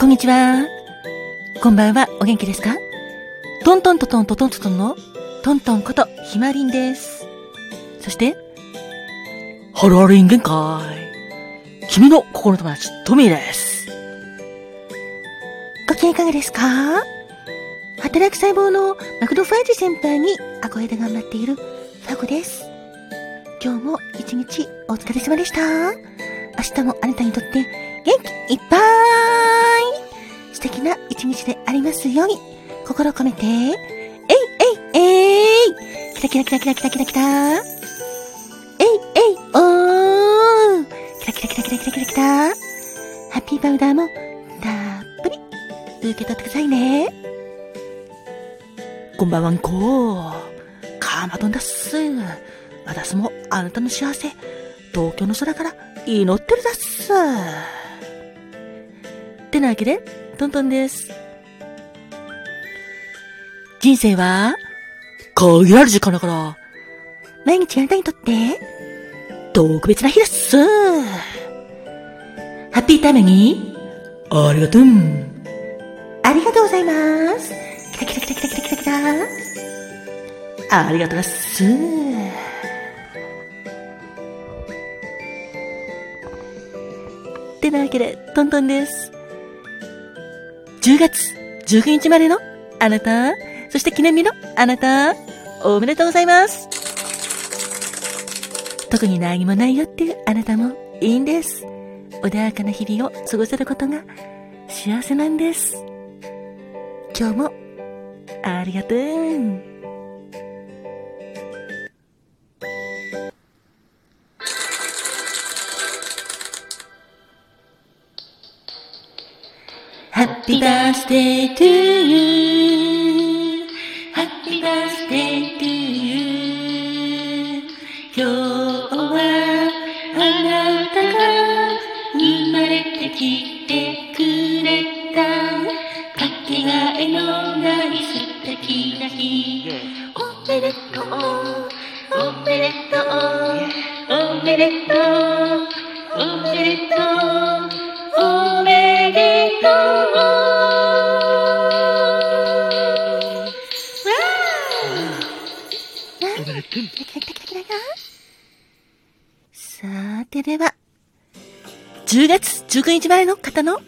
こんにちは。こんばんは、お元気ですか？トントントントントントンのトントンことひまりんです。そして、ハローリン限界。君の心の友達、トミーです。ご機嫌いかがですか？働く細胞のマクロファージ先輩に憧れで頑張っているファコです。今日も一日お疲れ様でした。明日もあなたにとって元気いっぱい素敵な一日でありますように。心込めて、えいえいえい。キラキラキラキラキラキラキラえいえいおー。キラキラキラキラキラキラキラ。ハッピーパウダーもたっぷり。受け取ってくださいね。こんばんはんこ。カーマトンだっす。私もあなたの幸せ、東京の空から祈ってるだっす。ってなわけで、トントンです。人生は、限られる時間だから、毎日あなたにとって、特別な日です。ハッピータイムに、ありがとう。ありがとうございます。キラキラキラキラキラキラキラ。ありがとうございます。ってなわけで、トントンです。10月19日までのあなた、そして記念日のあなた、おめでとうございます。特に何もないよっていうあなたもいいんです。穏やかな日々を過ごせることが幸せなんです。今日もありがとう。Birthday to you. Happy birthday to you. 今日はあなたが生まれてきてくれた。かけがえのない素敵な日おめでとうおめでとうおめでとうおめでとうさてでは、10月19日までの方の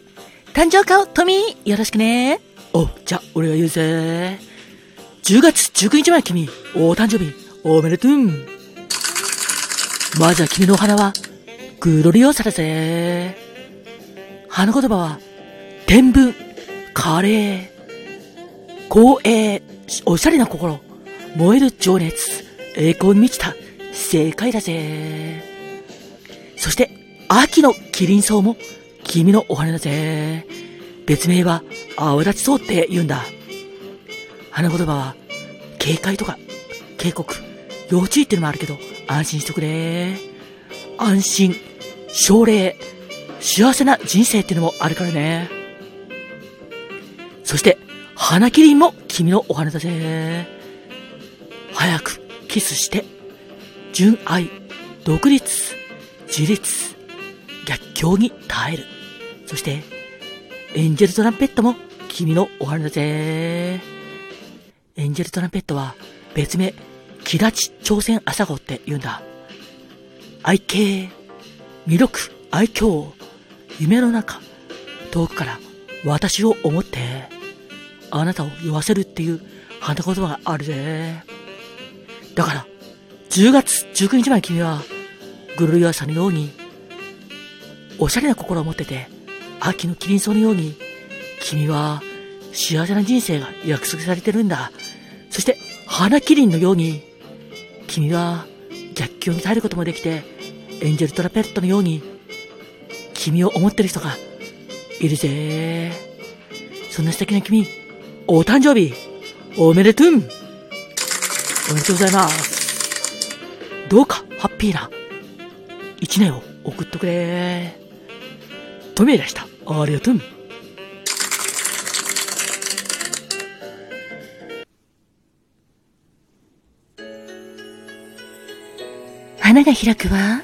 誕生花をトミーよろしくね。お、じゃあ、俺が言うぜ。10月19日まで君、お誕生日、おめでとう。まずは君のお花は、グロリオサだぜ。花言葉は、天文、カレー、光栄、おしゃれな心、燃える情熱、栄光に満ちた正解だぜ。そして、秋のキリンソウも君のお花だぜ。別名は、青立ちそうって言うんだ。花言葉は、警戒とか、警告、要注意ってのもあるけど、安心してくれ。安心、奨励、幸せな人生ってのもあるからね。そして、花キリンも君のお花だぜ。早くキスして、純愛、独立、自立、逆境に耐える。そして、エンジェルトランペットも君のお花だぜ。エンジェルトランペットは別名、木立朝鮮朝顔って言うんだ。愛敬、魅力、愛嬌、夢の中、遠くから私を思って、あなたを酔わせるっていう花言葉があるぜ。だから、10月19日まで君は、グルリアさんのように、おしゃれな心を持ってて、秋のキリンソウのように、君は幸せな人生が約束されてるんだ。そして、花キリンのように、君は逆境に耐えることもできて、エンジェルトラペットのように、君を思ってる人がいるぜ。そんな素敵な君、お誕生日、おめでとうおめでとうございます。どうか、ハッピーな、一年を送っとくれ。トミーでした。ありがとう。花が開くは、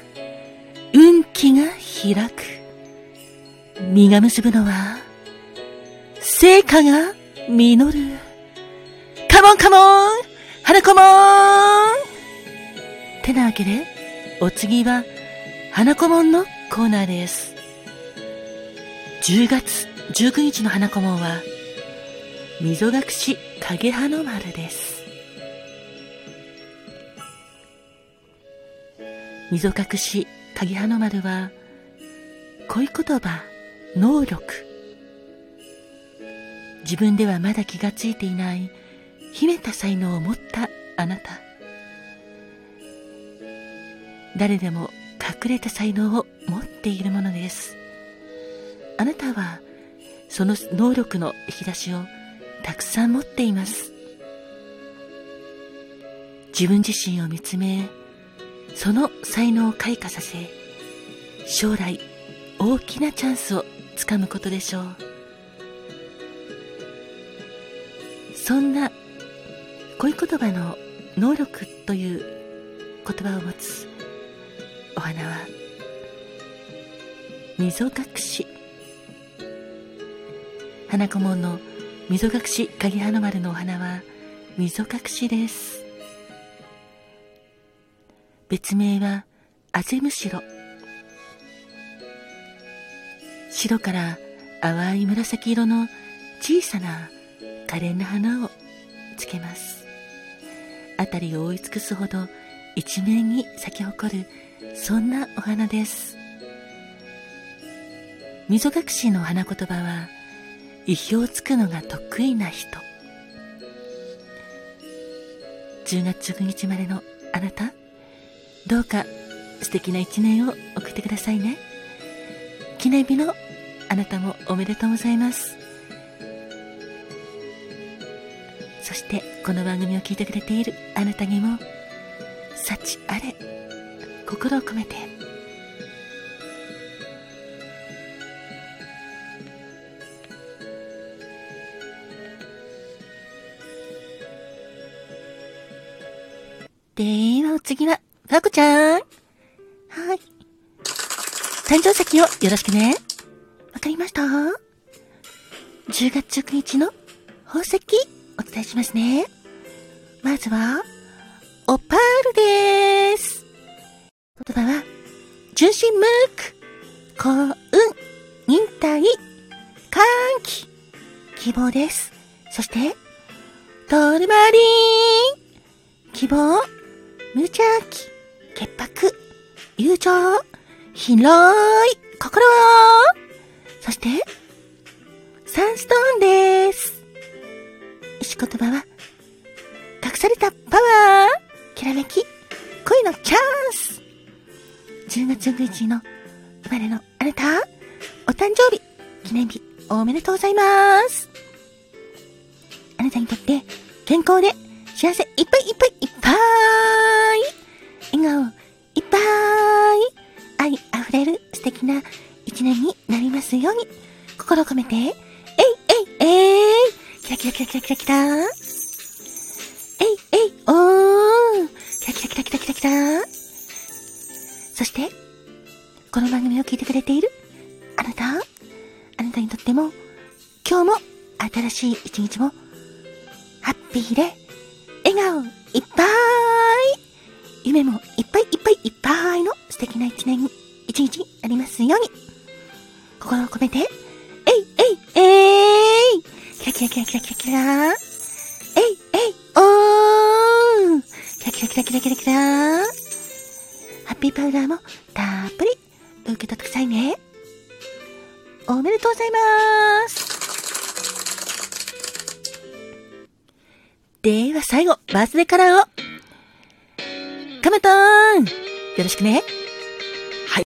運気が開く。実が結ぶのは、成果が実る。カモンカモン花子もーんてなわけで、お次は、花子もんのコーナーです。10月19日の花子もんは、溝隠し影葉の丸です。溝隠し影葉の丸は、恋言葉、能力。自分ではまだ気がついていない秘めた才能を持ったあなた。誰でも隠れた才能を持っているものです。あなたはその能力の引き出しをたくさん持っています。自分自身を見つめ、その才能を開花させ、将来大きなチャンスをつかむことでしょう。そんな恋言葉の能力という言葉を持つお花は溝隠し花子門の溝隠し鍵花丸のお花は溝隠しです別名はあぜむしろ白から淡い紫色の小さな可憐な花をつけます。辺りを覆い尽くすほど一面に咲き誇るそんなお花です。溝隠しの花言葉は意表をつくのが得意な人。10月19日までのあなたどうか素敵な一年を送ってくださいね。記念日のあなたもおめでとうございます。そしてこの番組を聞いてくれているあなたにも幸あれ心を込めてではお次は、パコちゃん。はい。誕生石をよろしくね。わかりました ?10 月19日の宝石お伝えしますね。まずは、オパールです。言葉は、純真無垢、幸運、忍耐、歓喜、希望です。そして、トルマリン、希望、無邪気、潔白、友情、広い心そして、サンストーンです。石言葉は、隠されたパワーきらめき恋のチャンス !10 月19日の生まれのあなた、お誕生日、記念日、おめでとうございます。あなたにとって健康で幸せいっぱいいっぱいいっぱい。笑顔いっぱい。愛あふれる素敵な一年になりますように。心を込めて、キラキラキラキラキラキラおー。キラキラキラキラキラキラ。そして、この番組を聞いてくれているあなた、あなたにとっても、今日も新しい一日も、ハッピーで、笑顔いっぱい。夢もいっぱいいっぱいいっぱいの素敵な一年、一日になりますように。心を込めて、キラキラキラキラキラえいえいおーん。キラキラキラキラキラ。キラハッピーパウダーもたっぷり。受け取ってくださいね。おめでとうございます。では最後、バースデーカラーを。カメトーン。よろしくね。はい。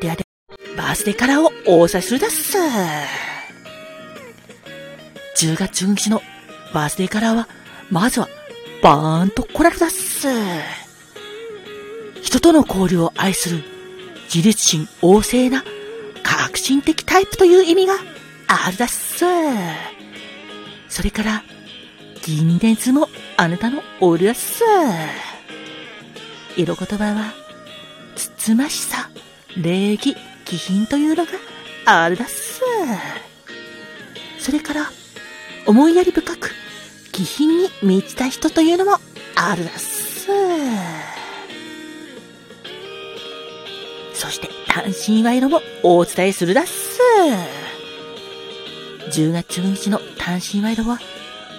ではでは、バースデーカラーをお押さえするだっす。10月1日のバースデーカラーは、まずはバーンと来られだっす。人との交流を愛する自立心旺盛な革新的タイプという意味があるだっす。それから、銀熱もあなたのおるだっす。色言葉は、つつましさ、礼儀、気品というのがあるだっす。それから、思いやり深く、気品に満ちた人というのもあるだっす。そして、単身賄賂もお伝えするだっす。10月15日の単身賄賂は、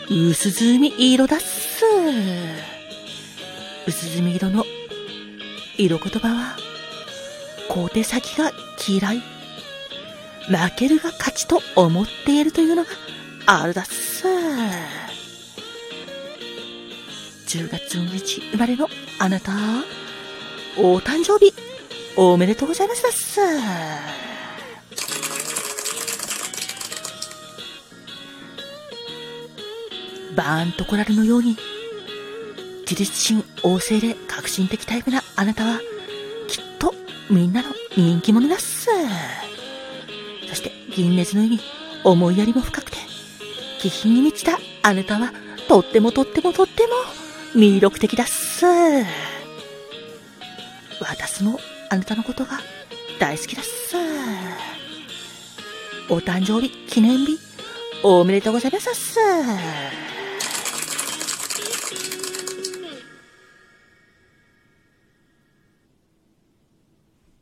薄墨色だっす。薄墨色の色言葉は、小手先が嫌い。負けるが勝ちと思っているというのがあるだっす。10月1日生まれのあなた、お誕生日、おめでとうございますだっす。バーンと来られのように、自立心旺盛で革新的タイプなあなたは、きっとみんなの人気者だっす。そして、銀熱のように思いやりも深く、気品に満ちたあなたは、とってもとってもとっても魅力的だっす。私もあなたのことが大好きだっす。お誕生日記念日、おめでとうございますっす。